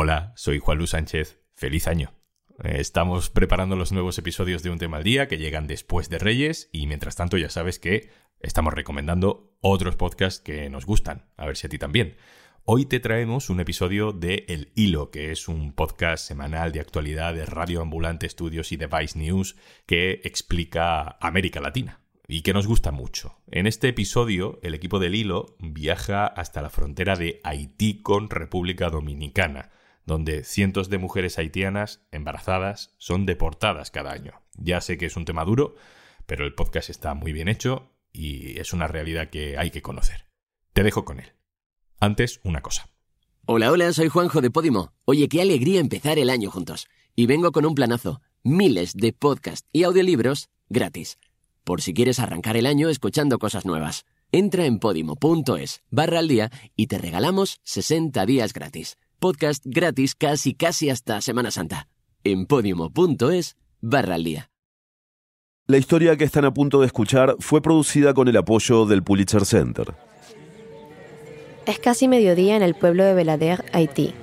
Hola, soy Juan Luis Sánchez. Feliz año. Eh, estamos preparando los nuevos episodios de Un tema al día que llegan después de Reyes y mientras tanto ya sabes que estamos recomendando otros podcasts que nos gustan, a ver si a ti también. Hoy te traemos un episodio de El Hilo, que es un podcast semanal de actualidad de Radio Ambulante Estudios y Device News que explica América Latina y que nos gusta mucho. En este episodio, el equipo del Hilo viaja hasta la frontera de Haití con República Dominicana donde cientos de mujeres haitianas embarazadas son deportadas cada año. Ya sé que es un tema duro, pero el podcast está muy bien hecho y es una realidad que hay que conocer. Te dejo con él. Antes, una cosa. Hola, hola, soy Juanjo de Podimo. Oye, qué alegría empezar el año juntos. Y vengo con un planazo. Miles de podcasts y audiolibros gratis. Por si quieres arrancar el año escuchando cosas nuevas. Entra en podimo.es barra al día y te regalamos 60 días gratis podcast gratis casi casi hasta Semana Santa. En podium.es barra al día. La historia que están a punto de escuchar fue producida con el apoyo del Pulitzer Center. Es casi mediodía en el pueblo de Belader, Haití.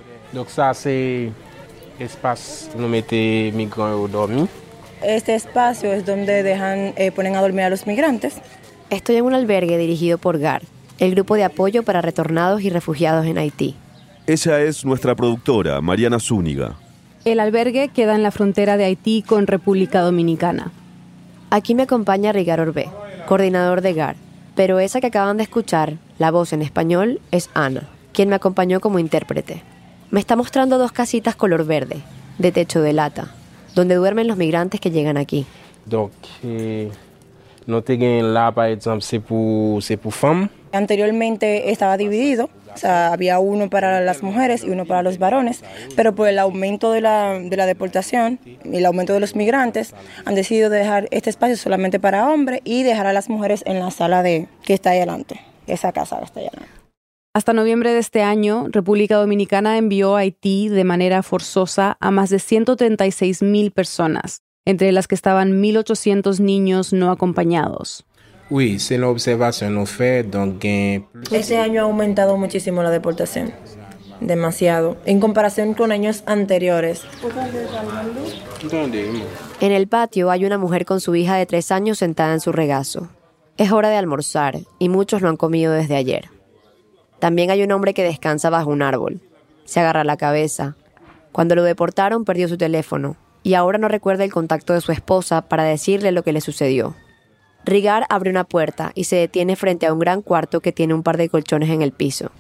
Este espacio es donde dejan, eh, ponen a dormir a los migrantes. Estoy en un albergue dirigido por GAR, el grupo de apoyo para retornados y refugiados en Haití. Ella es nuestra productora, Mariana Zúñiga. El albergue queda en la frontera de Haití con República Dominicana. Aquí me acompaña Rigar Orbé, coordinador de GAR, pero esa que acaban de escuchar, la voz en español, es Ana, quien me acompañó como intérprete. Me está mostrando dos casitas color verde, de techo de lata, donde duermen los migrantes que llegan aquí. Eh, no tienen la, par Anteriormente estaba dividido, o sea, había uno para las mujeres y uno para los varones, pero por el aumento de la, de la deportación y el aumento de los migrantes, han decidido dejar este espacio solamente para hombres y dejar a las mujeres en la sala de que está ahí adelante, esa casa que está ahí adelante. Hasta noviembre de este año, República Dominicana envió a Haití de manera forzosa a más de 136 mil personas, entre las que estaban 1.800 niños no acompañados. Este año ha aumentado muchísimo la deportación, demasiado, en comparación con años anteriores. En el patio hay una mujer con su hija de tres años sentada en su regazo. Es hora de almorzar y muchos lo han comido desde ayer. También hay un hombre que descansa bajo un árbol. Se agarra la cabeza. Cuando lo deportaron perdió su teléfono y ahora no recuerda el contacto de su esposa para decirle lo que le sucedió. Rigar abre una puerta y se detiene frente a un gran cuarto que tiene un par de colchones en el piso.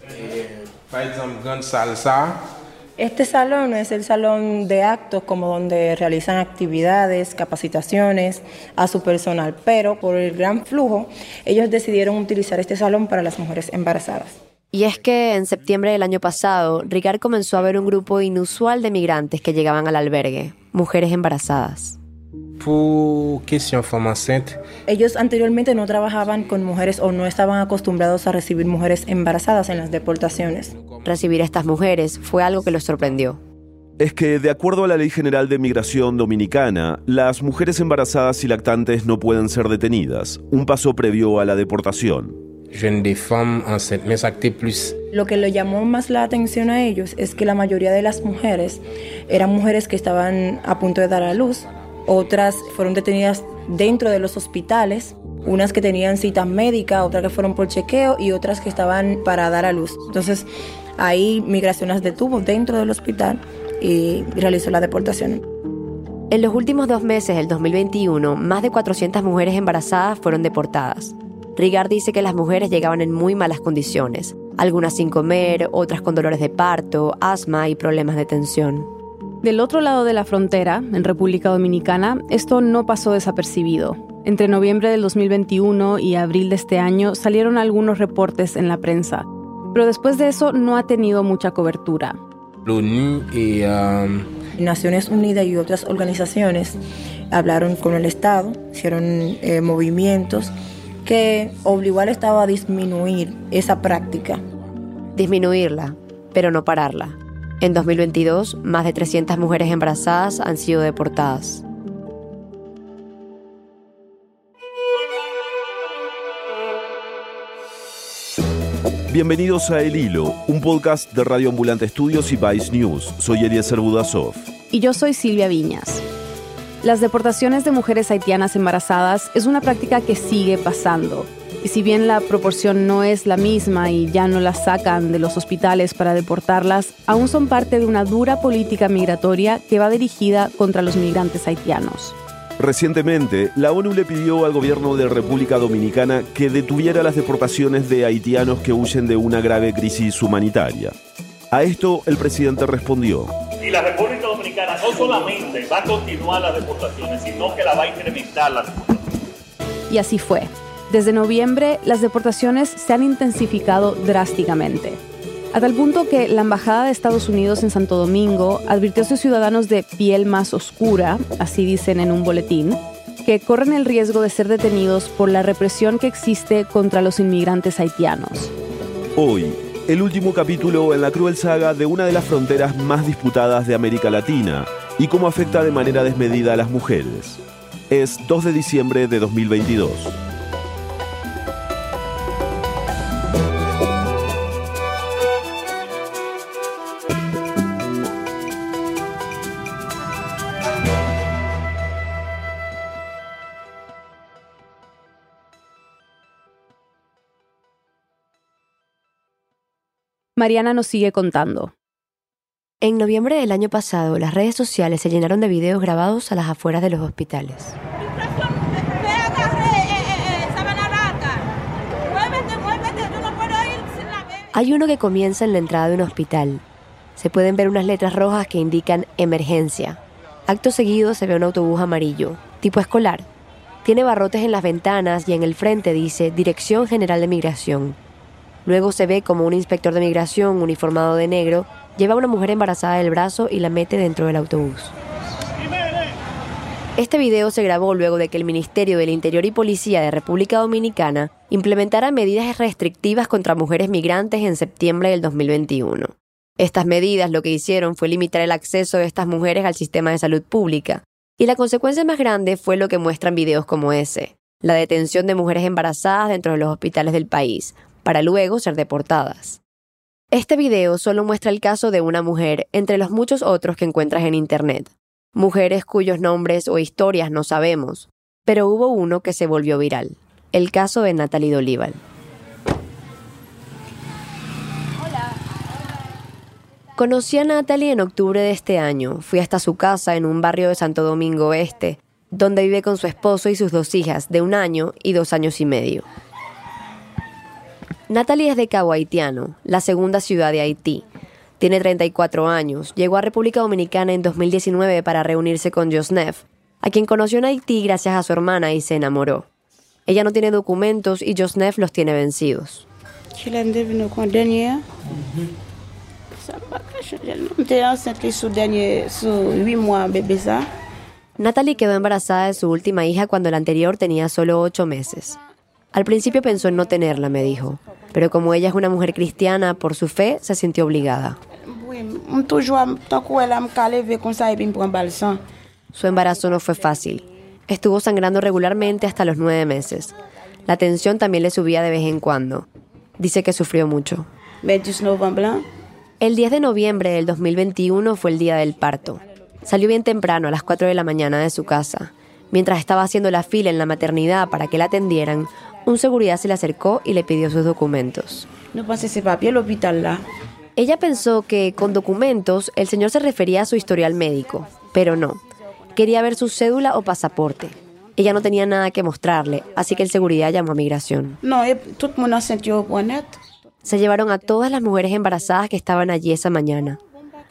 Este salón es el salón de actos, como donde realizan actividades, capacitaciones a su personal, pero por el gran flujo, ellos decidieron utilizar este salón para las mujeres embarazadas. Y es que en septiembre del año pasado, Rigar comenzó a ver un grupo inusual de migrantes que llegaban al albergue, mujeres embarazadas. Ellos anteriormente no trabajaban con mujeres o no estaban acostumbrados a recibir mujeres embarazadas en las deportaciones. Recibir a estas mujeres fue algo que los sorprendió. Es que, de acuerdo a la Ley General de Migración Dominicana, las mujeres embarazadas y lactantes no pueden ser detenidas, un paso previo a la deportación. Lo que le llamó más la atención a ellos es que la mayoría de las mujeres eran mujeres que estaban a punto de dar a luz otras fueron detenidas dentro de los hospitales, unas que tenían cita médica, otras que fueron por chequeo y otras que estaban para dar a luz. Entonces ahí migración las detuvo dentro del hospital y realizó la deportación. En los últimos dos meses del 2021, más de 400 mujeres embarazadas fueron deportadas. Rigar dice que las mujeres llegaban en muy malas condiciones, algunas sin comer, otras con dolores de parto, asma y problemas de tensión. Del otro lado de la frontera, en República Dominicana, esto no pasó desapercibido. Entre noviembre del 2021 y abril de este año salieron algunos reportes en la prensa, pero después de eso no ha tenido mucha cobertura. Um, Naciones Unidas y otras organizaciones hablaron con el Estado, hicieron eh, movimientos que obligó al Estado a disminuir esa práctica. Disminuirla, pero no pararla. En 2022, más de 300 mujeres embarazadas han sido deportadas. Bienvenidos a El Hilo, un podcast de Radio Ambulante Estudios y Vice News. Soy Eliezer Budasov. Y yo soy Silvia Viñas. Las deportaciones de mujeres haitianas embarazadas es una práctica que sigue pasando. Y si bien la proporción no es la misma y ya no las sacan de los hospitales para deportarlas, aún son parte de una dura política migratoria que va dirigida contra los migrantes haitianos. Recientemente, la ONU le pidió al gobierno de República Dominicana que detuviera las deportaciones de haitianos que huyen de una grave crisis humanitaria. A esto el presidente respondió. Y la República Dominicana no solamente va a continuar las deportaciones, sino que la va a incrementar las deportaciones. Y así fue. Desde noviembre, las deportaciones se han intensificado drásticamente a tal punto que la Embajada de Estados Unidos en Santo Domingo advirtió a sus ciudadanos de piel más oscura, así dicen en un boletín, que corren el riesgo de ser detenidos por la represión que existe contra los inmigrantes haitianos. Hoy, el último capítulo en la cruel saga de una de las fronteras más disputadas de América Latina y cómo afecta de manera desmedida a las mujeres. Es 2 de diciembre de 2022. Mariana nos sigue contando. En noviembre del año pasado, las redes sociales se llenaron de videos grabados a las afueras de los hospitales. Hay uno que comienza en la entrada de un hospital. Se pueden ver unas letras rojas que indican emergencia. Acto seguido se ve un autobús amarillo, tipo escolar. Tiene barrotes en las ventanas y en el frente dice Dirección General de Migración. Luego se ve como un inspector de migración uniformado de negro lleva a una mujer embarazada del brazo y la mete dentro del autobús. Este video se grabó luego de que el Ministerio del Interior y Policía de República Dominicana implementara medidas restrictivas contra mujeres migrantes en septiembre del 2021. Estas medidas lo que hicieron fue limitar el acceso de estas mujeres al sistema de salud pública, y la consecuencia más grande fue lo que muestran videos como ese, la detención de mujeres embarazadas dentro de los hospitales del país, para luego ser deportadas. Este video solo muestra el caso de una mujer entre los muchos otros que encuentras en Internet. Mujeres cuyos nombres o historias no sabemos, pero hubo uno que se volvió viral, el caso de Natalie Dolival. Conocí a Natalie en octubre de este año. Fui hasta su casa en un barrio de Santo Domingo Este, donde vive con su esposo y sus dos hijas de un año y dos años y medio. Natalie es de Cabo Haitiano, la segunda ciudad de Haití. Tiene 34 años. Llegó a República Dominicana en 2019 para reunirse con Josnef, a quien conoció en Haití gracias a su hermana y se enamoró. Ella no tiene documentos y Josnef los tiene vencidos. Natalie quedó embarazada de su última hija cuando la anterior tenía solo ocho meses. Al principio pensó en no tenerla, me dijo, pero como ella es una mujer cristiana, por su fe, se sintió obligada. Su embarazo no fue fácil. Estuvo sangrando regularmente hasta los nueve meses. La tensión también le subía de vez en cuando. Dice que sufrió mucho. El 10 de noviembre del 2021 fue el día del parto. Salió bien temprano, a las 4 de la mañana de su casa. Mientras estaba haciendo la fila en la maternidad para que la atendieran, un seguridad se le acercó y le pidió sus documentos. No pase ese al hospital Ella pensó que con documentos el señor se refería a su historial médico, pero no. Quería ver su cédula o pasaporte. Ella no tenía nada que mostrarle, así que el seguridad llamó a migración. No, todo el mundo sintió Se llevaron a todas las mujeres embarazadas que estaban allí esa mañana.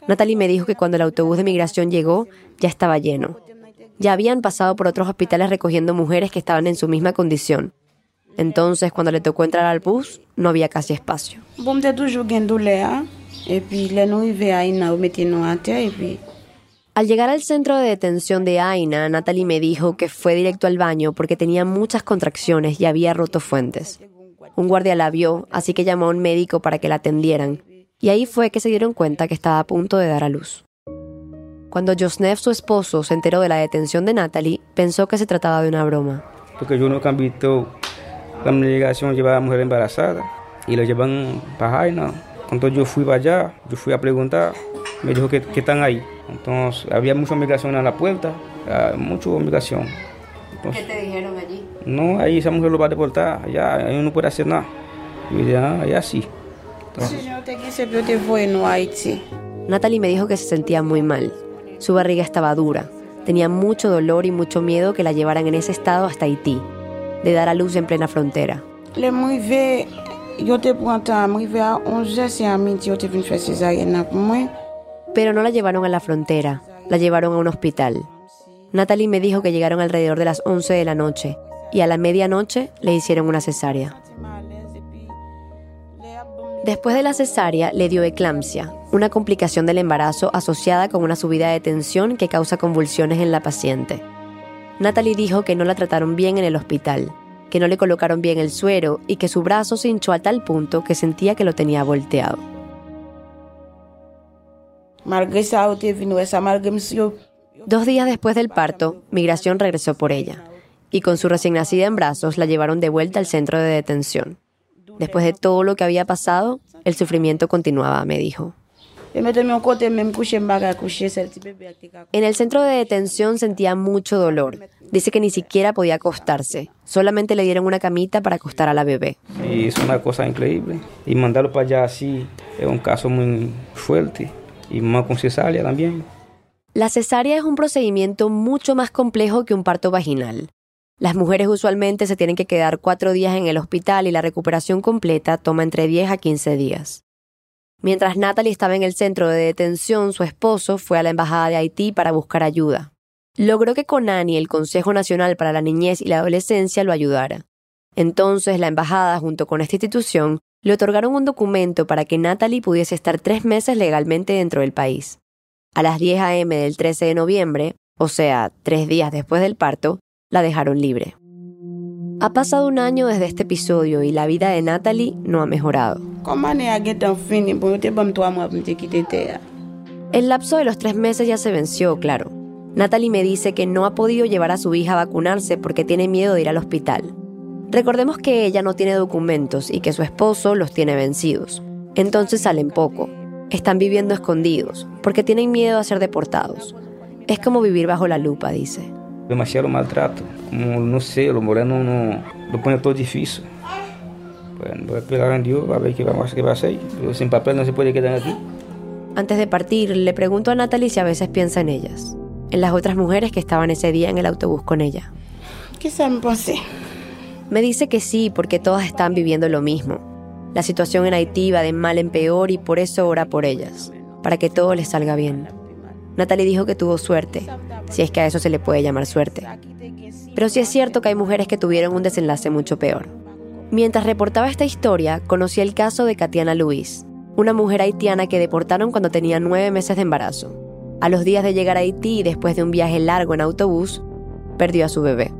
Natalie me dijo que cuando el autobús de migración llegó, ya estaba lleno. Ya habían pasado por otros hospitales recogiendo mujeres que estaban en su misma condición, entonces, cuando le tocó entrar al bus, no había casi espacio. Al llegar al centro de detención de Aina, Natalie me dijo que fue directo al baño porque tenía muchas contracciones y había roto fuentes. Un guardia la vio, así que llamó a un médico para que la atendieran, y ahí fue que se dieron cuenta que estaba a punto de dar a luz. Cuando Josnef, su esposo, se enteró de la detención de Natalie, pensó que se trataba de una broma. Porque yo nunca he visto la migración llevaba a mujer embarazada. y lo llevan para Jaina. Entonces yo fui para allá, yo fui a preguntar, me dijo que, que están ahí. Entonces había mucha migración a la puerta, ah, mucha migración. ¿Qué te dijeron allí? No, ahí esa mujer lo va a deportar, allá, ahí no puede hacer nada. Y yo dije, ah, allá sí. Entonces, Natalie me dijo que se sentía muy mal. Su barriga estaba dura. Tenía mucho dolor y mucho miedo que la llevaran en ese estado hasta Haití, de dar a luz en plena frontera. Le yo te a 11 et à midi, yo te vine faire moi. Pero no la llevaron a la frontera, la llevaron a un hospital. Natalie me dijo que llegaron alrededor de las 11 de la noche y a la medianoche le hicieron una cesárea. Después de la cesárea le dio eclampsia, una complicación del embarazo asociada con una subida de tensión que causa convulsiones en la paciente. Natalie dijo que no la trataron bien en el hospital, que no le colocaron bien el suero y que su brazo se hinchó a tal punto que sentía que lo tenía volteado. Dos días después del parto, Migración regresó por ella y con su recién nacida en brazos la llevaron de vuelta al centro de detención. Después de todo lo que había pasado, el sufrimiento continuaba, me dijo. En el centro de detención sentía mucho dolor. Dice que ni siquiera podía acostarse. Solamente le dieron una camita para acostar a la bebé. y es una cosa increíble. Y mandarlo para allá así es un caso muy fuerte. Y más con cesárea también. La cesárea es un procedimiento mucho más complejo que un parto vaginal. Las mujeres usualmente se tienen que quedar cuatro días en el hospital y la recuperación completa toma entre 10 a 15 días. Mientras Natalie estaba en el centro de detención, su esposo fue a la Embajada de Haití para buscar ayuda. Logró que Conani, el Consejo Nacional para la Niñez y la Adolescencia, lo ayudara. Entonces la embajada, junto con esta institución, le otorgaron un documento para que Natalie pudiese estar tres meses legalmente dentro del país. A las 10 a.m. del 13 de noviembre, o sea, tres días después del parto, la dejaron libre. Ha pasado un año desde este episodio y la vida de Natalie no ha mejorado. Comment à get en fini pour te bam trois mois pour quitter terre. El lapso de los tres meses ya se venció, claro. Natalie me dice que no ha podido llevar a su hija a vacunarse porque tiene miedo de ir al hospital. Recordemos que ella no tiene documentos y que su esposo los tiene vencidos. Entonces salen poco. Están viviendo escondidos porque tienen miedo a ser deportados. Es como vivir bajo la lupa, dice. Demasiado maltrato. Como, no sé, los morenos no, lo ponen todo difícil. Bueno, voy a esperar en Dios a ver qué vamos qué va a hacer. Pero sin papel no se puede quedar aquí. Antes de partir, le pregunto a Natalie si a veces piensa en ellas, en las otras mujeres que estaban ese día en el autobús con ella. ¿Qué ça me pensé? Me dice que sí, porque todas están viviendo lo mismo. La situación en Haití va de mal en peor y por eso ora por ellas, para que todo les salga bien. Natalie dijo que tuvo suerte, si es que a eso se le puede llamar suerte. Pero sí es cierto que hay mujeres que tuvieron un desenlace mucho peor. Mientras reportaba esta historia, conocí el caso de Katiana Luis, una mujer haitiana que deportaron cuando tenía nueve meses de embarazo. A los días de llegar a Haití y después de un viaje largo en autobús, perdió a su bebé.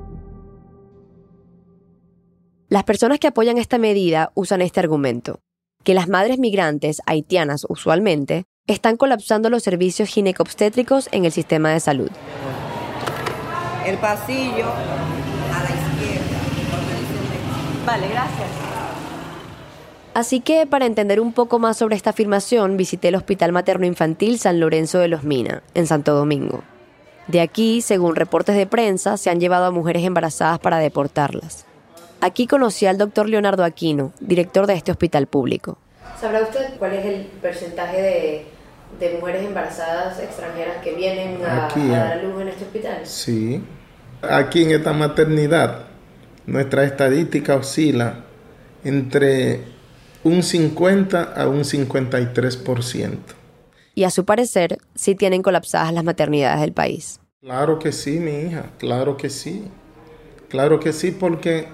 Las personas que apoyan esta medida usan este argumento, que las madres migrantes, haitianas usualmente, están colapsando los servicios ginecobstétricos en el sistema de salud. El pasillo. Vale, gracias. Así que, para entender un poco más sobre esta afirmación, visité el Hospital Materno Infantil San Lorenzo de los Mina, en Santo Domingo. De aquí, según reportes de prensa, se han llevado a mujeres embarazadas para deportarlas. Aquí conocí al doctor Leonardo Aquino, director de este hospital público. ¿Sabrá usted cuál es el porcentaje de, mujeres embarazadas extranjeras que vienen a- Aquí, a dar luz en este hospital? Sí. Aquí en esta maternidad, nuestra estadística oscila entre un 50 a un 53%. Y a su parecer, sí tienen colapsadas las maternidades del país. Claro que sí, mi hija, claro que sí. Claro que sí, porque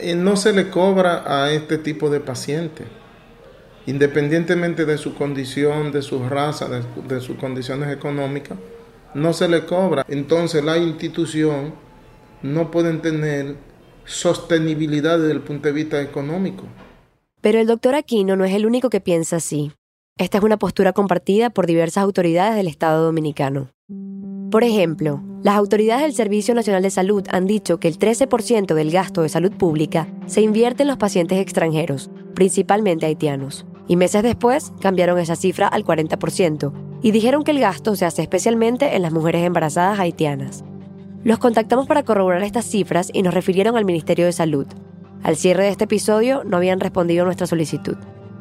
eh, no se le cobra a este tipo de pacientes. Independientemente de su condición, de su raza, de, de sus condiciones económicas, no se le cobra. Entonces la institución no pueden tener sostenibilidad desde el punto de vista económico. Pero el doctor Aquino no es el único que piensa así. Esta es una postura compartida por diversas autoridades del Estado dominicano. Por ejemplo, las autoridades del Servicio Nacional de Salud han dicho que el 13% del gasto de salud pública se invierte en los pacientes extranjeros, principalmente haitianos. Y meses después cambiaron esa cifra al 40% y dijeron que el gasto se hace especialmente en las mujeres embarazadas haitianas. Los contactamos para corroborar estas cifras y nos refirieron al Ministerio de Salud. Al cierre de este episodio no habían respondido a nuestra solicitud.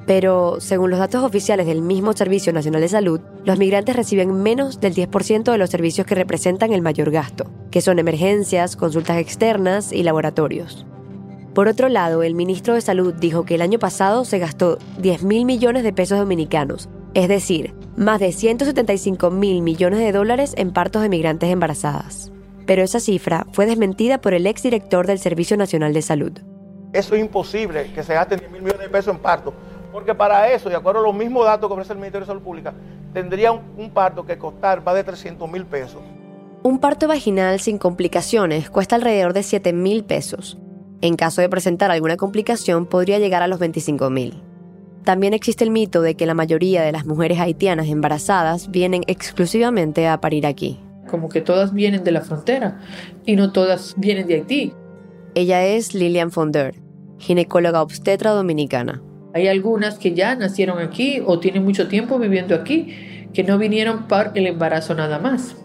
Pero, según los datos oficiales del mismo Servicio Nacional de Salud, los migrantes reciben menos del 10% de los servicios que representan el mayor gasto, que son emergencias, consultas externas y laboratorios. Por otro lado, el ministro de Salud dijo que el año pasado se gastó 10 mil millones de pesos dominicanos, es decir, más de 175 mil millones de dólares en partos de migrantes embarazadas. Pero esa cifra fue desmentida por el exdirector del Servicio Nacional de Salud. Eso es imposible, que se gasten 10 mil millones de pesos en partos porque para eso, de acuerdo a los mismos datos que ofrece el Ministerio de Salud Pública, tendría un, parto que costar más de 300 mil pesos. Un parto vaginal sin complicaciones cuesta alrededor de 7 mil pesos. En caso de presentar alguna complicación, podría llegar a los 25 mil. También existe el mito de que la mayoría de las mujeres haitianas embarazadas vienen exclusivamente a parir aquí. Como que todas vienen de la frontera y no todas vienen de Haití. Ella es Lilian Fonder, ginecóloga obstetra dominicana. Hay algunas que ya nacieron aquí o tienen mucho tiempo viviendo aquí, que no vinieron por el embarazo nada más.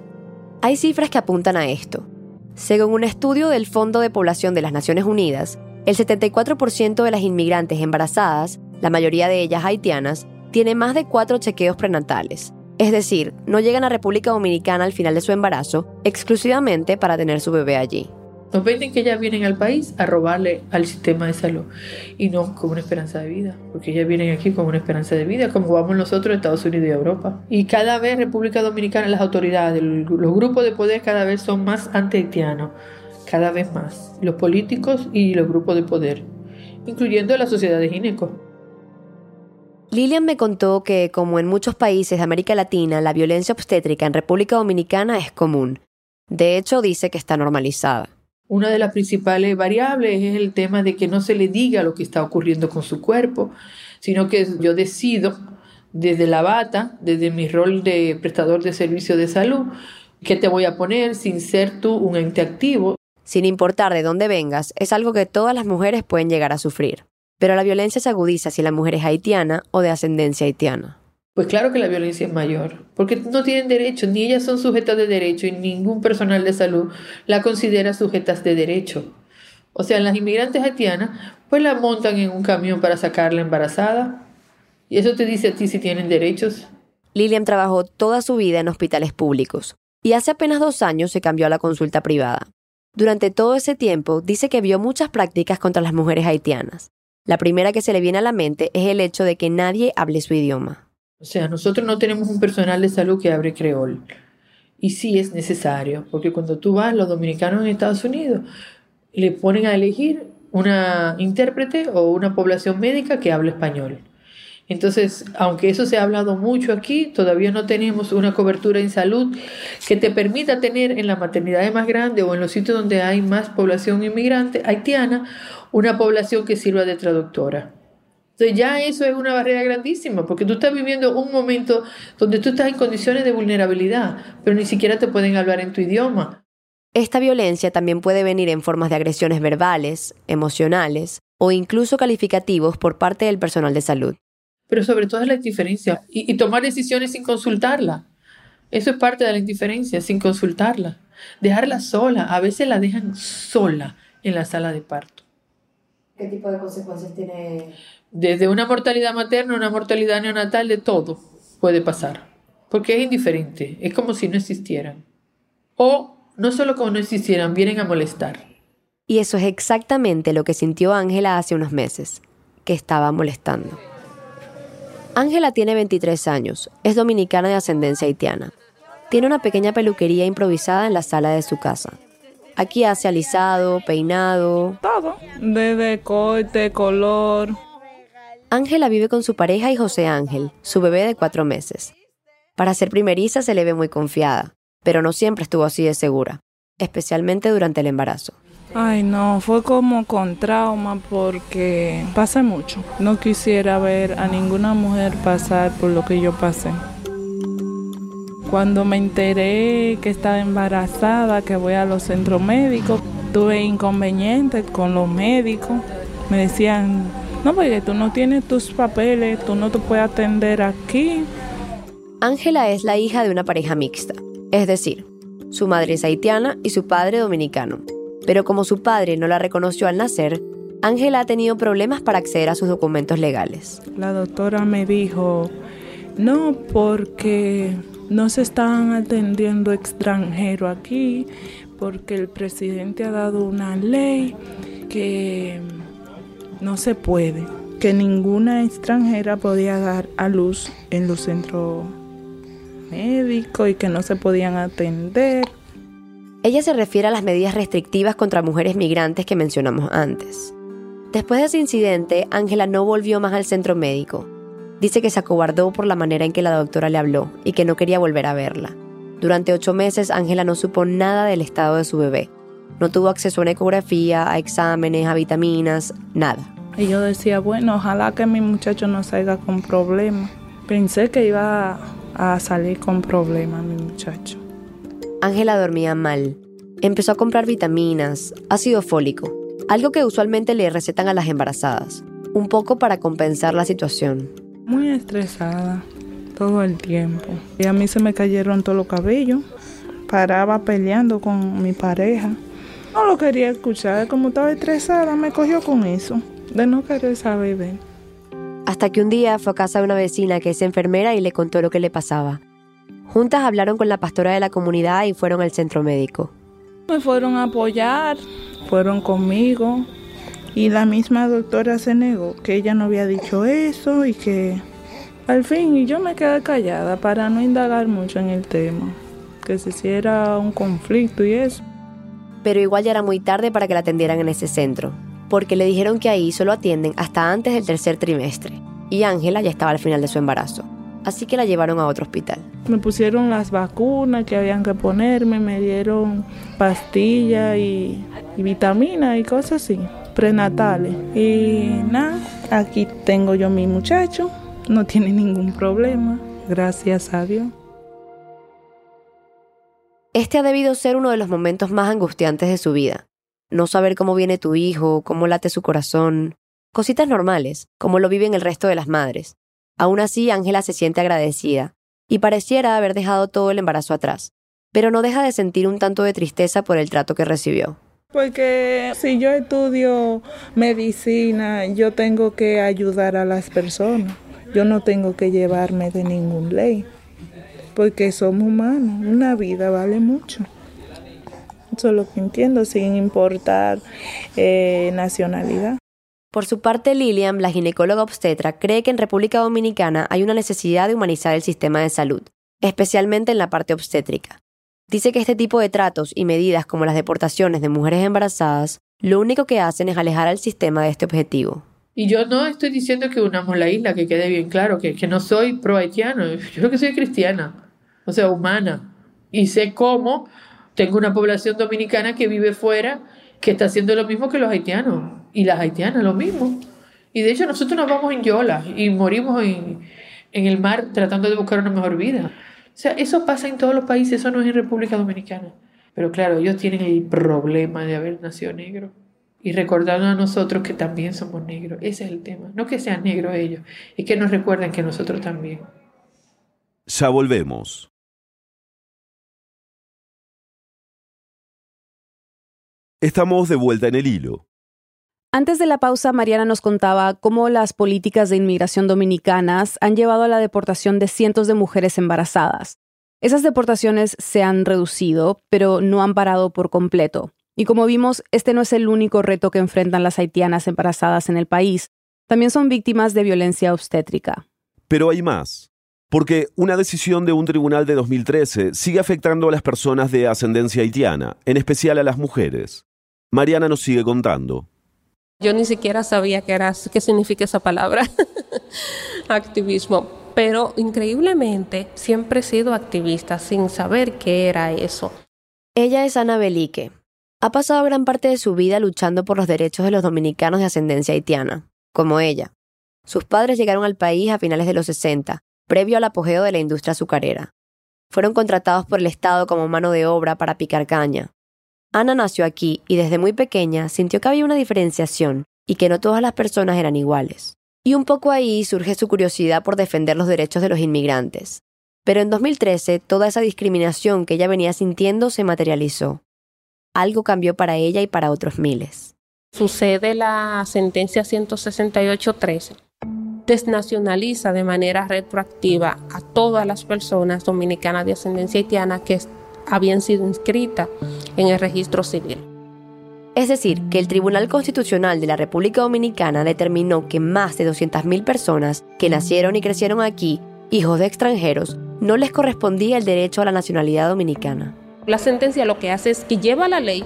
Hay cifras que apuntan a esto. Según un estudio del Fondo de Población de las Naciones Unidas, el 74% de las inmigrantes embarazadas, la mayoría de ellas haitianas, tiene más de cuatro chequeos prenatales. Es decir, no llegan a República Dominicana al final de su embarazo exclusivamente para tener su bebé allí. Nos venden que ellas vienen al país a robarle al sistema de salud y no como una esperanza de vida, porque ellas vienen aquí como una esperanza de vida, como vamos nosotros Estados Unidos y Europa. Y cada vez República Dominicana, las autoridades, los grupos de poder cada vez son más anti-haitianos, cada vez más, los políticos y los grupos de poder, incluyendo la sociedad de ginecos. Lilian me contó que, como en muchos países de América Latina, la violencia obstétrica en República Dominicana es común. De hecho, dice que está normalizada. Una de las principales variables es el tema de que no se le diga lo que está ocurriendo con su cuerpo, sino que yo decido desde la bata, desde mi rol de prestador de servicio de salud, qué te voy a poner sin ser tú un ente activo. Sin importar de dónde vengas, es algo que todas las mujeres pueden llegar a sufrir. Pero la violencia se agudiza si la mujer es haitiana o de ascendencia haitiana. Pues claro que la violencia es mayor, porque no tienen derecho, ni ellas son sujetas de derecho y ningún personal de salud la considera sujetas de derecho. O sea, las inmigrantes haitianas, pues la montan en un camión para sacarla embarazada. Y eso te dice a ti si tienen derechos. Lilian trabajó toda su vida en hospitales públicos y hace apenas dos años se cambió a la consulta privada. Durante todo ese tiempo dice que vio muchas prácticas contra las mujeres haitianas. La primera que se le viene a la mente es el hecho de que nadie hable su idioma. O sea, nosotros no tenemos un personal de salud que abre creol. Y sí es necesario, porque cuando tú vas, los dominicanos en Estados Unidos le ponen a elegir una intérprete o una población médica que hable español. Entonces, aunque eso se ha hablado mucho aquí, todavía no tenemos una cobertura en salud que te permita tener en la maternidad más grande o en los sitios donde hay más población inmigrante haitiana, una población que sirva de traductora. Entonces ya eso es una barrera grandísima, porque tú estás viviendo un momento donde tú estás en condiciones de vulnerabilidad, pero ni siquiera te pueden hablar en tu idioma. Esta violencia también puede venir en formas de agresiones verbales, emocionales o incluso calificativos por parte del personal de salud. Pero sobre todo es la indiferencia y, y tomar decisiones sin consultarla. Eso es parte de la indiferencia, sin consultarla. Dejarla sola, a veces la dejan sola en la sala de parto. ¿Qué tipo de consecuencias tiene desde una mortalidad materna, una mortalidad neonatal, de todo puede pasar. Porque es indiferente, es como si no existieran. O no solo como no existieran, vienen a molestar. Y eso es exactamente lo que sintió Ángela hace unos meses, que estaba molestando. Ángela tiene 23 años, es dominicana de ascendencia haitiana. Tiene una pequeña peluquería improvisada en la sala de su casa. Aquí hace alisado, peinado. Todo. Desde corte, color, Ángela vive con su pareja y José Ángel, su bebé de cuatro meses. Para ser primeriza se le ve muy confiada, pero no siempre estuvo así de segura, especialmente durante el embarazo. Ay, no, fue como con trauma porque pasé mucho. No quisiera ver a ninguna mujer pasar por lo que yo pasé. Cuando me enteré que estaba embarazada, que voy a los centros médicos, tuve inconvenientes con los médicos. Me decían, no, porque tú no tienes tus papeles, tú no te puedes atender aquí. Ángela es la hija de una pareja mixta, es decir, su madre es haitiana y su padre dominicano. Pero como su padre no la reconoció al nacer, Ángela ha tenido problemas para acceder a sus documentos legales. La doctora me dijo, no, porque no se están atendiendo extranjeros aquí, porque el presidente ha dado una ley que no se puede, que ninguna extranjera podía dar a luz en los centros médicos y que no se podían atender. Ella se refiere a las medidas restrictivas contra mujeres migrantes que mencionamos antes. Después de ese incidente, Ángela no volvió más al centro médico. Dice que se acobardó por la manera en que la doctora le habló y que no quería volver a verla. Durante ocho meses, Ángela no supo nada del estado de su bebé. No tuvo acceso a una ecografía, a exámenes, a vitaminas, nada. Y yo decía, bueno, ojalá que mi muchacho no salga con problemas. Pensé que iba a salir con problemas mi muchacho. Ángela dormía mal. Empezó a comprar vitaminas, ácido fólico, algo que usualmente le recetan a las embarazadas, un poco para compensar la situación. Muy estresada todo el tiempo. Y a mí se me cayeron todos los cabellos. Paraba peleando con mi pareja. No lo quería escuchar, como estaba estresada, me cogió con eso, de no querer saber. Hasta que un día fue a casa de una vecina que es enfermera y le contó lo que le pasaba. Juntas hablaron con la pastora de la comunidad y fueron al centro médico. Me fueron a apoyar, fueron conmigo y la misma doctora se negó que ella no había dicho eso y que al fin y yo me quedé callada para no indagar mucho en el tema, que se hiciera un conflicto y eso. Pero igual ya era muy tarde para que la atendieran en ese centro, porque le dijeron que ahí solo atienden hasta antes del tercer trimestre, y Ángela ya estaba al final de su embarazo, así que la llevaron a otro hospital. Me pusieron las vacunas que habían que ponerme, me dieron pastillas y, y vitaminas y cosas así, prenatales. Y nada, aquí tengo yo mi muchacho, no tiene ningún problema, gracias a Dios. Este ha debido ser uno de los momentos más angustiantes de su vida. No saber cómo viene tu hijo, cómo late su corazón, cositas normales, como lo viven el resto de las madres. Aún así, Ángela se siente agradecida, y pareciera haber dejado todo el embarazo atrás, pero no deja de sentir un tanto de tristeza por el trato que recibió. Porque si yo estudio medicina, yo tengo que ayudar a las personas. Yo no tengo que llevarme de ningún ley, porque somos humanos, una vida vale mucho. Eso es lo que entiendo, sin importar eh, nacionalidad. Por su parte, Lilian, la ginecóloga obstetra, cree que en República Dominicana hay una necesidad de humanizar el sistema de salud, especialmente en la parte obstétrica. Dice que este tipo de tratos y medidas como las deportaciones de mujeres embarazadas, lo único que hacen es alejar al sistema de este objetivo. Y yo no estoy diciendo que unamos la isla, que quede bien claro, que, no soy pro-haitiano, yo lo que soy cristiana, o sea, humana. Y sé cómo tengo una población dominicana que vive fuera, que está haciendo lo mismo que los haitianos, y las haitianas lo mismo. Y de hecho nosotros nos vamos en yola y morimos en, en el mar tratando de buscar una mejor vida. O sea, eso pasa en todos los países, eso no es en República Dominicana. Pero claro, ellos tienen el problema de haber nacido negro y recordando a nosotros que también somos negros. Ese es el tema. No que sean negros ellos, es que nos recuerden que nosotros también. Ya volvemos. Estamos de vuelta en el hilo. Antes de la pausa, Mariana nos contaba cómo las políticas de inmigración dominicanas han llevado a la deportación de cientos de mujeres embarazadas. Esas deportaciones se han reducido, pero no han parado por completo. Y como vimos, este no es el único reto que enfrentan las haitianas embarazadas en el país. También son víctimas de violencia obstétrica. Pero hay más. Porque una decisión de un tribunal de 2013 sigue afectando a las personas de ascendencia haitiana, en especial a las mujeres. Mariana nos sigue contando. Yo ni siquiera sabía qué, era, qué significa esa palabra, activismo, pero increíblemente siempre he sido activista sin saber qué era eso. Ella es Ana Belique. Ha pasado gran parte de su vida luchando por los derechos de los dominicanos de ascendencia haitiana, como ella. Sus padres llegaron al país a finales de los 60, previo al apogeo de la industria azucarera. fueron contratados por el Estado como mano de obra para picar caña. Ana nació aquí y desde muy pequeña sintió que había una diferenciación y que no todas las personas eran iguales. Y un poco ahí surge su curiosidad por defender los derechos de los inmigrantes. Pero en 2013 toda esa discriminación que ella venía sintiendo se materializó. Algo cambió para ella y para otros miles. Sucede la sentencia 168.13 desnacionaliza de manera retroactiva a todas las personas dominicanas de ascendencia haitiana que habían sido inscritas en el registro civil. Es decir, que el Tribunal Constitucional de la República Dominicana determinó que más de 200.000 personas que nacieron y crecieron aquí, hijos de extranjeros, no les correspondía el derecho a la nacionalidad dominicana. La sentencia lo que hace es que lleva la ley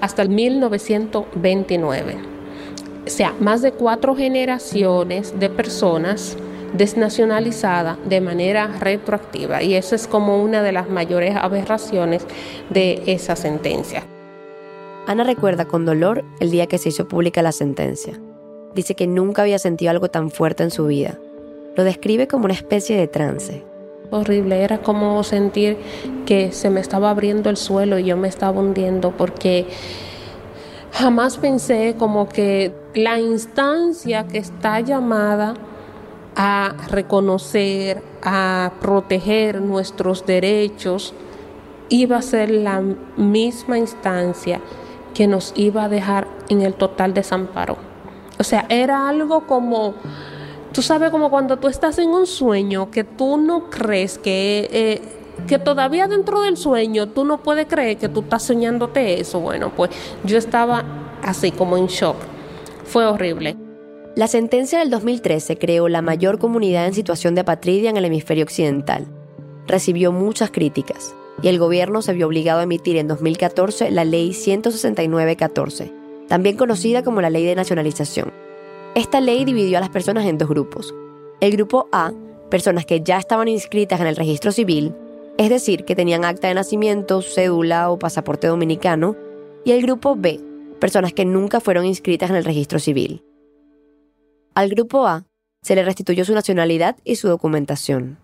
hasta el 1929 o sea, más de cuatro generaciones de personas desnacionalizadas de manera retroactiva. Y eso es como una de las mayores aberraciones de esa sentencia. Ana recuerda con dolor el día que se hizo pública la sentencia. Dice que nunca había sentido algo tan fuerte en su vida. Lo describe como una especie de trance. Horrible, era como sentir que se me estaba abriendo el suelo y yo me estaba hundiendo porque jamás pensé como que la instancia que está llamada a reconocer, a proteger nuestros derechos, iba a ser la misma instancia que nos iba a dejar en el total desamparo. O sea, era algo como, tú sabes, como cuando tú estás en un sueño que tú no crees que... Eh, que todavía dentro del sueño tú no puedes creer que tú estás soñándote eso. Bueno, pues yo estaba así como en shock. Fue horrible. La sentencia del 2013 creó la mayor comunidad en situación de apatridia en el hemisferio occidental. Recibió muchas críticas y el gobierno se vio obligado a emitir en 2014 la Ley 169-14, también conocida como la Ley de Nacionalización. Esta ley dividió a las personas en dos grupos. El grupo A, personas que ya estaban inscritas en el registro civil, es decir, que tenían acta de nacimiento, cédula o pasaporte dominicano, y el grupo B, personas que nunca fueron inscritas en el registro civil. Al grupo A se le restituyó su nacionalidad y su documentación.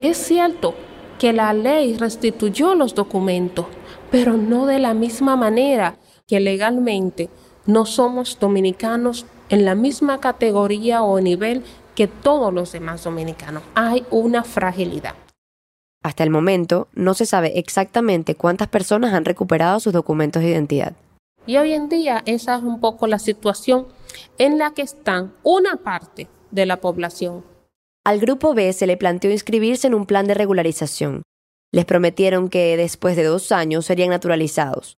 Es cierto que la ley restituyó los documentos, pero no de la misma manera que legalmente no somos dominicanos en la misma categoría o nivel que todos los demás dominicanos. Hay una fragilidad. Hasta el momento, no se sabe exactamente cuántas personas han recuperado sus documentos de identidad. Y hoy en día esa es un poco la situación en la que están una parte de la población. Al grupo B se le planteó inscribirse en un plan de regularización. Les prometieron que después de dos años serían naturalizados.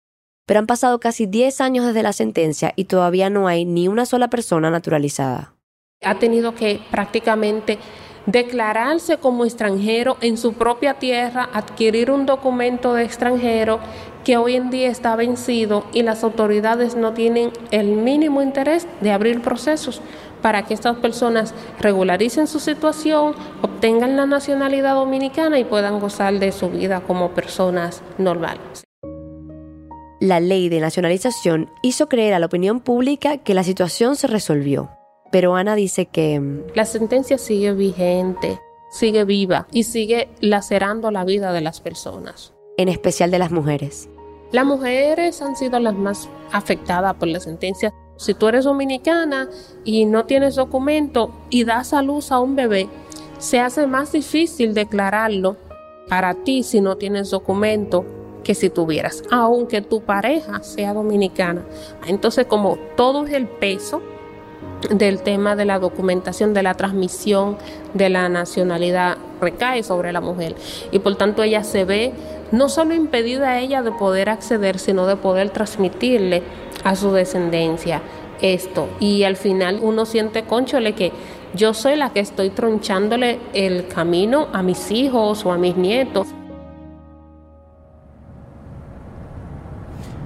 Pero han pasado casi 10 años desde la sentencia y todavía no hay ni una sola persona naturalizada. Ha tenido que prácticamente declararse como extranjero en su propia tierra, adquirir un documento de extranjero que hoy en día está vencido y las autoridades no tienen el mínimo interés de abrir procesos para que estas personas regularicen su situación, obtengan la nacionalidad dominicana y puedan gozar de su vida como personas normales. La ley de nacionalización hizo creer a la opinión pública que la situación se resolvió. Pero Ana dice que... Mm, la sentencia sigue vigente, sigue viva y sigue lacerando la vida de las personas. En especial de las mujeres. Las mujeres han sido las más afectadas por la sentencia. Si tú eres dominicana y no tienes documento y das a luz a un bebé, se hace más difícil declararlo para ti si no tienes documento que si tuvieras, aunque tu pareja sea dominicana. Entonces, como todo es el peso del tema de la documentación, de la transmisión de la nacionalidad recae sobre la mujer y por tanto ella se ve no solo impedida a ella de poder acceder, sino de poder transmitirle a su descendencia esto. Y al final uno siente, conchole, que yo soy la que estoy tronchándole el camino a mis hijos o a mis nietos.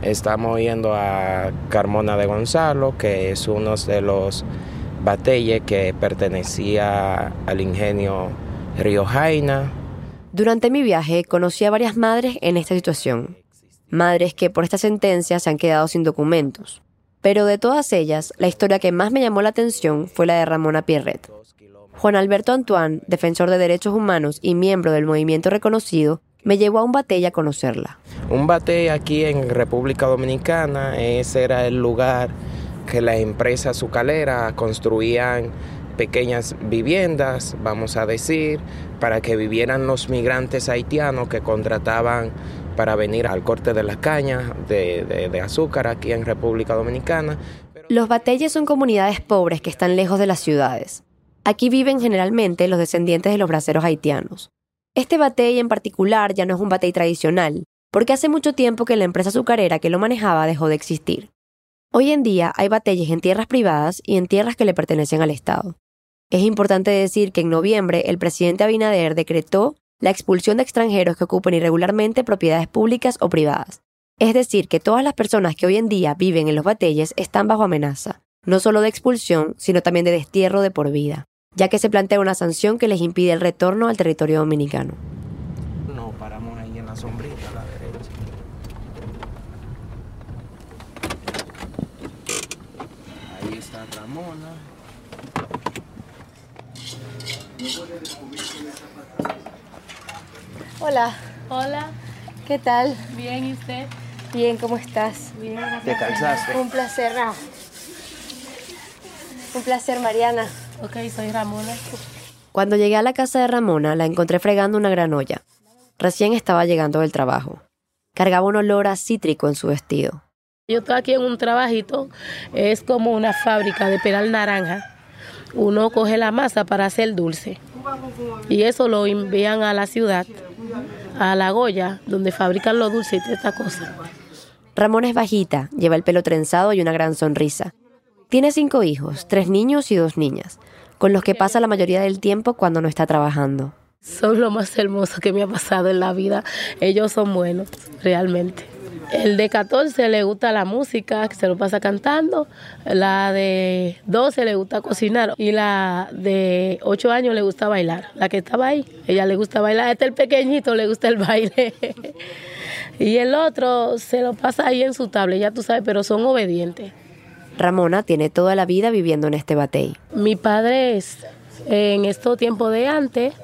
Estamos yendo a Carmona de Gonzalo, que es uno de los batalles que pertenecía al ingenio Río Jaina. Durante mi viaje conocí a varias madres en esta situación. Madres que por esta sentencia se han quedado sin documentos. Pero de todas ellas, la historia que más me llamó la atención fue la de Ramona Pierret. Juan Alberto Antoine, defensor de derechos humanos y miembro del movimiento reconocido, me llevó a un batey a conocerla. Un batey aquí en República Dominicana, ese era el lugar que las empresas azucaleras construían pequeñas viviendas, vamos a decir, para que vivieran los migrantes haitianos que contrataban para venir al corte de las cañas de, azúcar aquí en República Dominicana. Los bateyes son comunidades pobres que están lejos de las ciudades. Aquí viven generalmente los descendientes de los braceros haitianos. Este batey en particular ya no es un batey tradicional, porque hace mucho tiempo que la empresa azucarera que lo manejaba dejó de existir. Hoy en día hay bateyes en tierras privadas y en tierras que le pertenecen al Estado. Es importante decir que en noviembre el presidente Abinader decretó la expulsión de extranjeros que ocupen irregularmente propiedades públicas o privadas. Es decir, que todas las personas que hoy en día viven en los bateyes están bajo amenaza, no solo de expulsión, sino también de destierro de por vida ya que se plantea una sanción que les impide el retorno al territorio dominicano. No, paramos ahí en la sombrita a la derecha. Ahí está Ramona. Hola. Hola. ¿Qué tal? Bien, ¿y usted? Bien, ¿cómo estás? Bien, gracias. ¿Te calzaste? Un placer, Ra. Un placer, Mariana. Ok, soy Ramona. Cuando llegué a la casa de Ramona, la encontré fregando una gran olla. Recién estaba llegando del trabajo. Cargaba un olor a cítrico en su vestido. Yo estoy aquí en un trabajito, es como una fábrica de peral naranja. Uno coge la masa para hacer dulce y eso lo envían a la ciudad, a la Goya, donde fabrican los dulces y esta cosa. Ramona es bajita, lleva el pelo trenzado y una gran sonrisa. Tiene cinco hijos, tres niños y dos niñas, con los que pasa la mayoría del tiempo cuando no está trabajando. Son lo más hermoso que me ha pasado en la vida. Ellos son buenos, realmente. El de 14 le gusta la música, que se lo pasa cantando. La de 12 le gusta cocinar. Y la de 8 años le gusta bailar. La que estaba ahí, ella le gusta bailar. Este el pequeñito le gusta el baile. y el otro se lo pasa ahí en su tablet, ya tú sabes, pero son obedientes. Ramona tiene toda la vida viviendo en este batey. Mi padre es, en estos tiempos de antes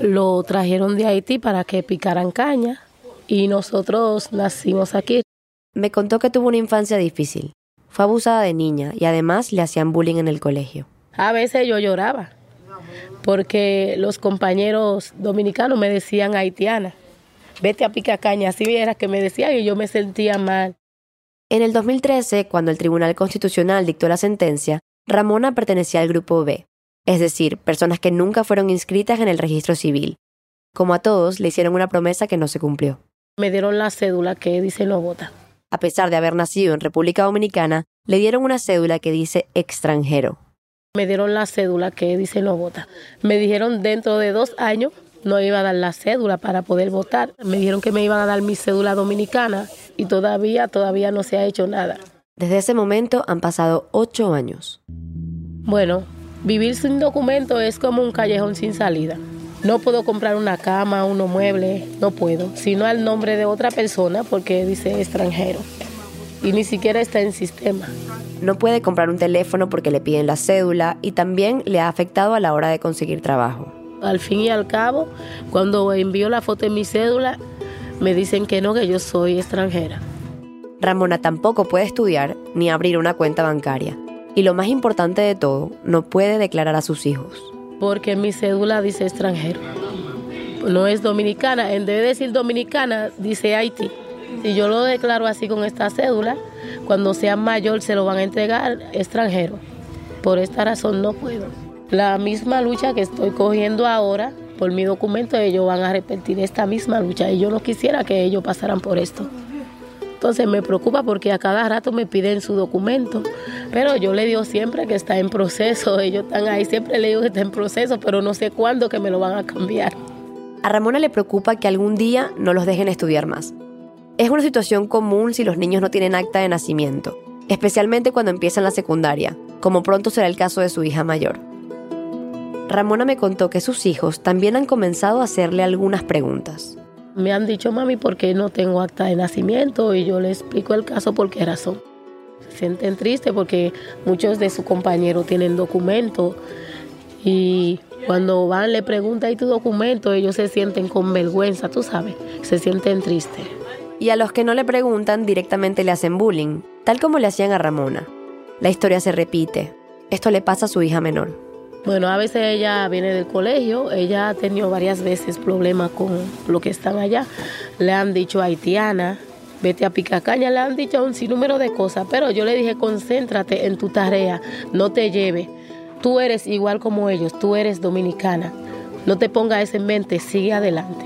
lo trajeron de Haití para que picaran caña y nosotros nacimos aquí. Me contó que tuvo una infancia difícil. Fue abusada de niña y además le hacían bullying en el colegio. A veces yo lloraba porque los compañeros dominicanos me decían haitiana. Vete a picar caña, así vieras que me decían y yo me sentía mal. En el 2013, cuando el Tribunal Constitucional dictó la sentencia, Ramona pertenecía al grupo B, es decir, personas que nunca fueron inscritas en el registro civil. Como a todos, le hicieron una promesa que no se cumplió. Me dieron la cédula que dice no vota. A pesar de haber nacido en República Dominicana, le dieron una cédula que dice extranjero. Me dieron la cédula que dice no vota. Me dijeron dentro de dos años no iba a dar la cédula para poder votar. Me dijeron que me iban a dar mi cédula dominicana y todavía, todavía no se ha hecho nada. Desde ese momento han pasado ocho años. Bueno, vivir sin documento es como un callejón sin salida. No puedo comprar una cama, unos muebles, no puedo, sino al nombre de otra persona porque dice extranjero. Y ni siquiera está en sistema. No puede comprar un teléfono porque le piden la cédula y también le ha afectado a la hora de conseguir trabajo. Al fin y al cabo, cuando envío la foto de mi cédula, me dicen que no, que yo soy extranjera. Ramona tampoco puede estudiar ni abrir una cuenta bancaria. Y lo más importante de todo, no puede declarar a sus hijos. Porque mi cédula dice extranjero. No es dominicana. En vez de decir dominicana, dice Haití. Si yo lo declaro así con esta cédula, cuando sea mayor se lo van a entregar extranjero. Por esta razón no puedo. La misma lucha que estoy cogiendo ahora por mi documento, ellos van a repetir esta misma lucha y yo no quisiera que ellos pasaran por esto. Entonces me preocupa porque a cada rato me piden su documento, pero yo le digo siempre que está en proceso, ellos están ahí, siempre le digo que está en proceso, pero no sé cuándo que me lo van a cambiar. A Ramona le preocupa que algún día no los dejen estudiar más. Es una situación común si los niños no tienen acta de nacimiento, especialmente cuando empiezan la secundaria, como pronto será el caso de su hija mayor. Ramona me contó que sus hijos también han comenzado a hacerle algunas preguntas. Me han dicho, mami, ¿por qué no tengo acta de nacimiento? Y yo le explico el caso por qué razón. Se sienten tristes porque muchos de sus compañeros tienen documentos y Cuando van, le preguntan ¿y tu documento? Ellos se sienten con vergüenza, tú sabes, se sienten tristes. Y a los que no le preguntan directamente le hacen bullying, tal como le hacían a Ramona. La historia se repite. Esto le pasa a su hija menor. Bueno, a veces ella viene del colegio, ella ha tenido varias veces problemas con lo que están allá. Le han dicho haitiana, vete a Picacaña, le han dicho un sinnúmero de cosas, pero yo le dije, concéntrate en tu tarea, no te lleve. Tú eres igual como ellos, tú eres dominicana. No te pongas eso en mente, sigue adelante.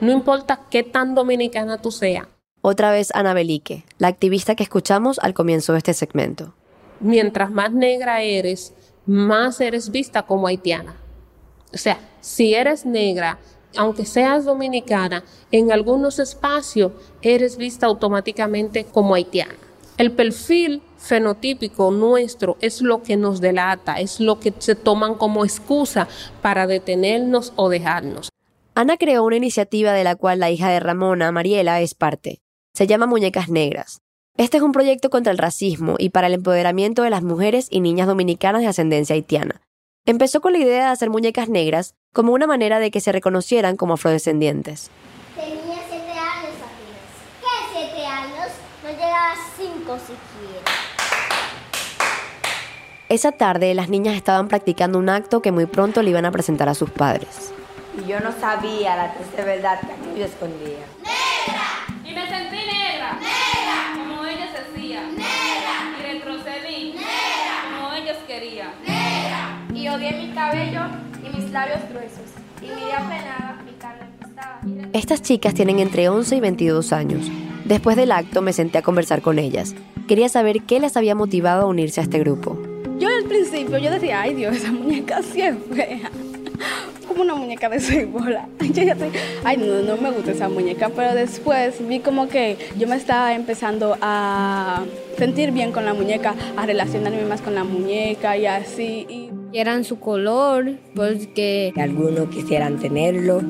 No importa qué tan dominicana tú seas. Otra vez Ana Belique, la activista que escuchamos al comienzo de este segmento. Mientras más negra eres, más eres vista como haitiana. O sea, si eres negra, aunque seas dominicana, en algunos espacios eres vista automáticamente como haitiana. El perfil fenotípico nuestro es lo que nos delata, es lo que se toman como excusa para detenernos o dejarnos. Ana creó una iniciativa de la cual la hija de Ramona, Mariela, es parte. Se llama Muñecas Negras. Este es un proyecto contra el racismo y para el empoderamiento de las mujeres y niñas dominicanas de ascendencia haitiana. Empezó con la idea de hacer muñecas negras como una manera de que se reconocieran como afrodescendientes. Tenía siete años apenas. ¿Qué siete años? No llegaba a cinco siquiera. Esa tarde las niñas estaban practicando un acto que muy pronto le iban a presentar a sus padres. Y yo no sabía la triste verdad que aquello escondía. Y me odié mi cabello y mis labios gruesos. Y miré apenada mi carne estaba. Estas chicas tienen entre 11 y 22 años. Después del acto me senté a conversar con ellas. Quería saber qué les había motivado a unirse a este grupo. Yo al principio yo decía, ay Dios, esa muñeca sí es fea. Como una muñeca de seis bolas. Yo ya estoy, ay no, no me gusta esa muñeca, pero después vi como que yo me estaba empezando a sentir bien con la muñeca, a relacionarme más con la muñeca y así. Y... Eran su color, porque algunos quisieran tenerlo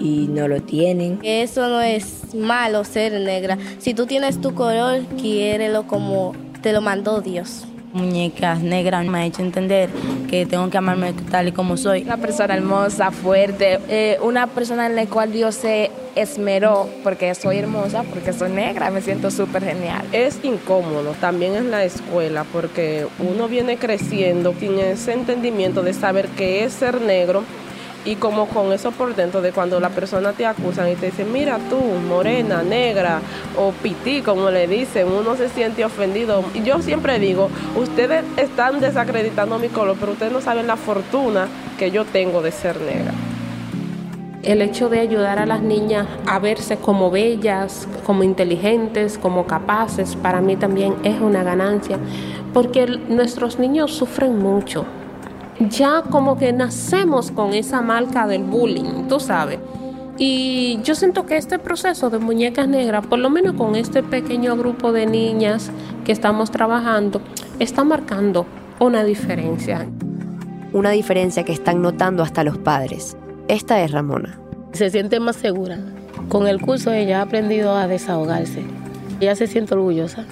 y no lo tienen. Eso no es malo ser negra. Si tú tienes tu color, quiérelo como te lo mandó Dios muñecas negras me ha hecho entender que tengo que amarme tal y como soy. Una persona hermosa, fuerte, eh, una persona en la cual Dios se esmeró porque soy hermosa, porque soy negra, me siento súper genial. Es incómodo también en la escuela porque uno viene creciendo sin ese entendimiento de saber qué es ser negro y como con eso por dentro de cuando la persona te acusan y te dicen, mira tú, morena, negra o pití, como le dicen, uno se siente ofendido. Y yo siempre digo, ustedes están desacreditando mi color, pero ustedes no saben la fortuna que yo tengo de ser negra. El hecho de ayudar a las niñas a verse como bellas, como inteligentes, como capaces, para mí también es una ganancia, porque nuestros niños sufren mucho ya como que nacemos con esa marca del bullying, tú sabes. Y yo siento que este proceso de muñecas negras, por lo menos con este pequeño grupo de niñas que estamos trabajando, está marcando una diferencia. Una diferencia que están notando hasta los padres. Esta es Ramona. Se siente más segura. Con el curso ella ha aprendido a desahogarse. Ella se siente orgullosa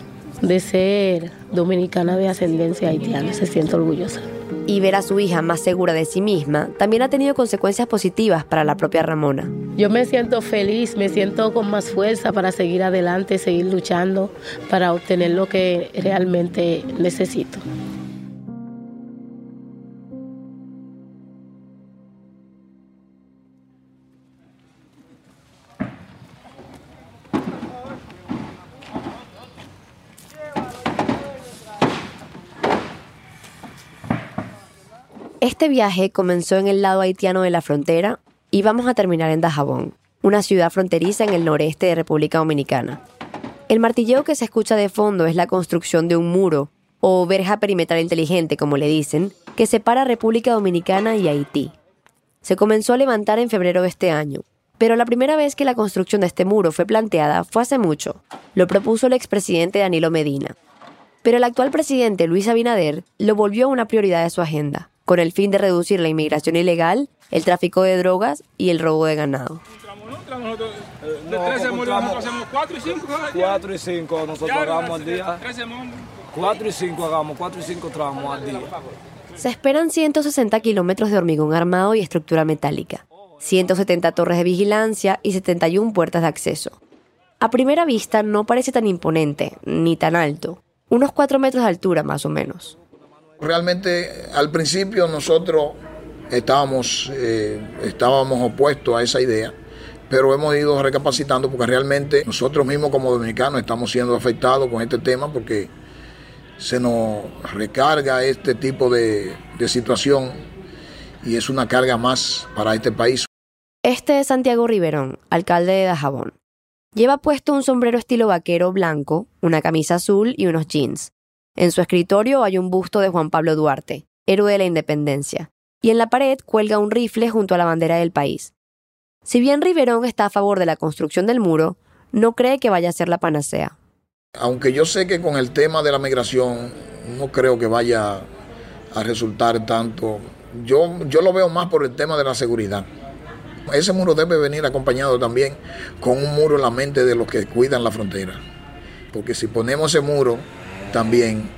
de ser dominicana de ascendencia haitiana, se siente orgullosa y ver a su hija más segura de sí misma también ha tenido consecuencias positivas para la propia Ramona. Yo me siento feliz, me siento con más fuerza para seguir adelante, seguir luchando para obtener lo que realmente necesito. Este viaje comenzó en el lado haitiano de la frontera y vamos a terminar en Dajabón, una ciudad fronteriza en el noreste de República Dominicana. El martilleo que se escucha de fondo es la construcción de un muro, o verja perimetral inteligente, como le dicen, que separa República Dominicana y Haití. Se comenzó a levantar en febrero de este año, pero la primera vez que la construcción de este muro fue planteada fue hace mucho. Lo propuso el expresidente Danilo Medina. Pero el actual presidente Luis Abinader lo volvió una prioridad de su agenda con el fin de reducir la inmigración ilegal, el tráfico de drogas y el robo de ganado. De 13 nosotros hacemos 4 y 5. 4 y 5, nosotros hagamos al día. 4 y 5 hagamos, 4 y 5 tramos al día. Se esperan 160 kilómetros de hormigón armado y estructura metálica, 170 torres de vigilancia y 71 puertas de acceso. A primera vista no parece tan imponente, ni tan alto, unos 4 metros de altura más o menos. Realmente al principio nosotros estábamos, eh, estábamos opuestos a esa idea, pero hemos ido recapacitando porque realmente nosotros mismos como dominicanos estamos siendo afectados con este tema porque se nos recarga este tipo de, de situación y es una carga más para este país. Este es Santiago Riverón, alcalde de Dajabón. Lleva puesto un sombrero estilo vaquero blanco, una camisa azul y unos jeans. En su escritorio hay un busto de Juan Pablo Duarte, héroe de la independencia, y en la pared cuelga un rifle junto a la bandera del país. Si bien Riverón está a favor de la construcción del muro, no cree que vaya a ser la panacea. Aunque yo sé que con el tema de la migración no creo que vaya a resultar tanto, yo, yo lo veo más por el tema de la seguridad. Ese muro debe venir acompañado también con un muro en la mente de los que cuidan la frontera. Porque si ponemos ese muro, también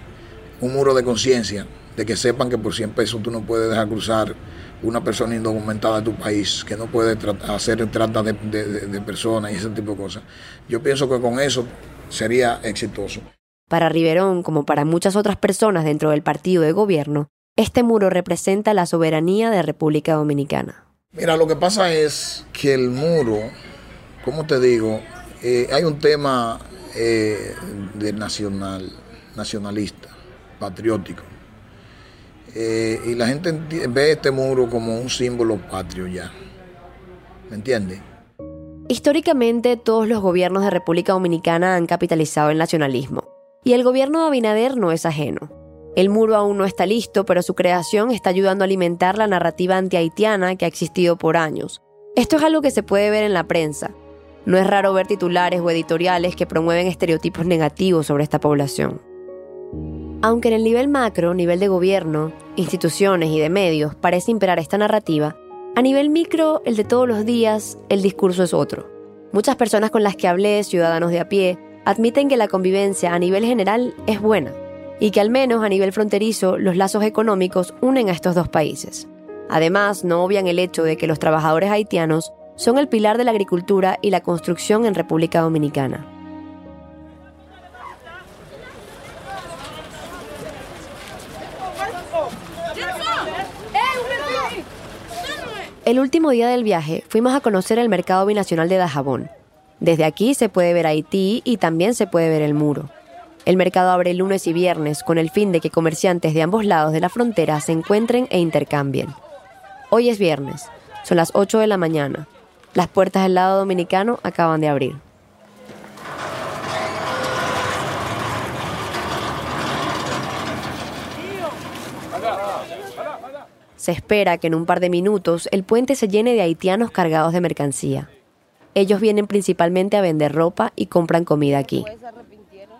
un muro de conciencia, de que sepan que por 100 pesos tú no puedes dejar cruzar una persona indocumentada de tu país, que no puede hacer trata de, de personas y ese tipo de cosas. Yo pienso que con eso sería exitoso. Para Riverón, como para muchas otras personas dentro del partido de gobierno, este muro representa la soberanía de República Dominicana. Mira, lo que pasa es que el muro, como te digo, eh, hay un tema eh, de nacional, nacionalista, patriótico. Eh, y la gente ve este muro como un símbolo patrio ya. ¿Me entiendes? Históricamente, todos los gobiernos de República Dominicana han capitalizado el nacionalismo, y el gobierno de Abinader no es ajeno. El muro aún no está listo, pero su creación está ayudando a alimentar la narrativa antihaitiana que ha existido por años. Esto es algo que se puede ver en la prensa. No es raro ver titulares o editoriales que promueven estereotipos negativos sobre esta población. Aunque en el nivel macro, nivel de gobierno, instituciones y de medios parece imperar esta narrativa, a nivel micro, el de todos los días, el discurso es otro. Muchas personas con las que hablé, ciudadanos de a pie, admiten que la convivencia a nivel general es buena y que al menos a nivel fronterizo los lazos económicos unen a estos dos países. Además, no obvian el hecho de que los trabajadores haitianos son el pilar de la agricultura y la construcción en República Dominicana. El último día del viaje fuimos a conocer el mercado binacional de Dajabón. Desde aquí se puede ver Haití y también se puede ver el muro. El mercado abre lunes y viernes con el fin de que comerciantes de ambos lados de la frontera se encuentren e intercambien. Hoy es viernes, son las 8 de la mañana. Las puertas del lado dominicano acaban de abrir. Se espera que en un par de minutos el puente se llene de haitianos cargados de mercancía. Ellos vienen principalmente a vender ropa y compran comida aquí.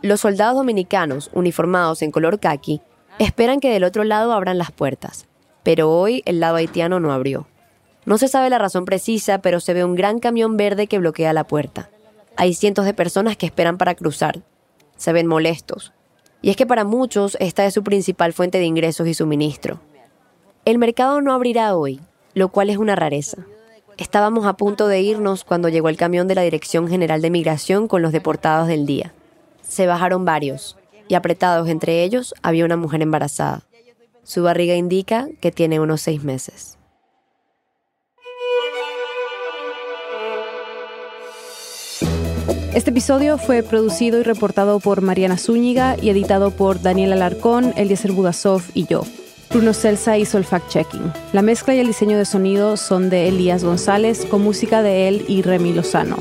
Los soldados dominicanos, uniformados en color khaki, esperan que del otro lado abran las puertas, pero hoy el lado haitiano no abrió. No se sabe la razón precisa, pero se ve un gran camión verde que bloquea la puerta. Hay cientos de personas que esperan para cruzar. Se ven molestos. Y es que para muchos esta es su principal fuente de ingresos y suministro. El mercado no abrirá hoy, lo cual es una rareza. Estábamos a punto de irnos cuando llegó el camión de la Dirección General de Migración con los deportados del día. Se bajaron varios, y apretados entre ellos había una mujer embarazada. Su barriga indica que tiene unos seis meses. Este episodio fue producido y reportado por Mariana Zúñiga y editado por Daniel Alarcón, Eliezer Budasov y yo. Bruno Celsa hizo el fact-checking. La mezcla y el diseño de sonido son de Elías González, con música de él y Remy Lozano.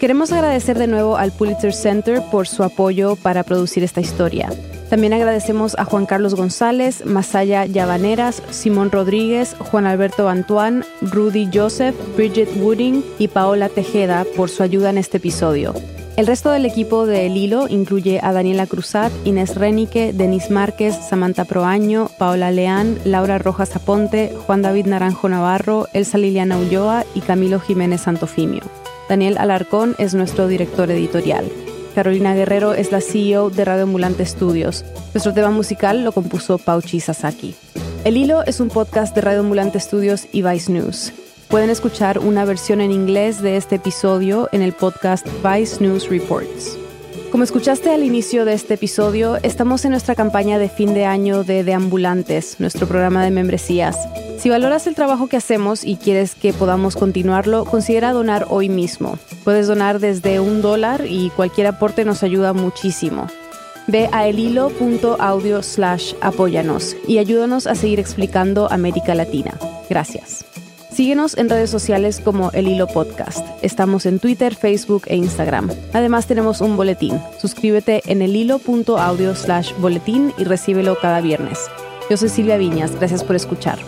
Queremos agradecer de nuevo al Pulitzer Center por su apoyo para producir esta historia. También agradecemos a Juan Carlos González, Masaya Llavaneras, Simón Rodríguez, Juan Alberto Antoine, Rudy Joseph, Bridget Wooding y Paola Tejeda por su ayuda en este episodio. El resto del equipo de El Hilo incluye a Daniela Cruzat, Inés Renique, Denis Márquez, Samantha Proaño, Paola Leán, Laura Rojas Aponte, Juan David Naranjo Navarro, Elsa Liliana Ulloa y Camilo Jiménez Santofimio. Daniel Alarcón es nuestro director editorial. Carolina Guerrero es la CEO de Radio Ambulante Studios. Nuestro tema musical lo compuso Pauchi Sasaki. El Hilo es un podcast de Radio Ambulante Studios y Vice News. Pueden escuchar una versión en inglés de este episodio en el podcast Vice News Reports. Como escuchaste al inicio de este episodio, estamos en nuestra campaña de fin de año de Deambulantes, nuestro programa de membresías. Si valoras el trabajo que hacemos y quieres que podamos continuarlo, considera donar hoy mismo. Puedes donar desde un dólar y cualquier aporte nos ayuda muchísimo. Ve a elhilo.audio slash apóyanos y ayúdanos a seguir explicando América Latina. Gracias. Síguenos en redes sociales como El Hilo Podcast. Estamos en Twitter, Facebook e Instagram. Además tenemos un boletín. Suscríbete en elhilo.audio slash boletín y recíbelo cada viernes. Yo soy Silvia Viñas. Gracias por escuchar.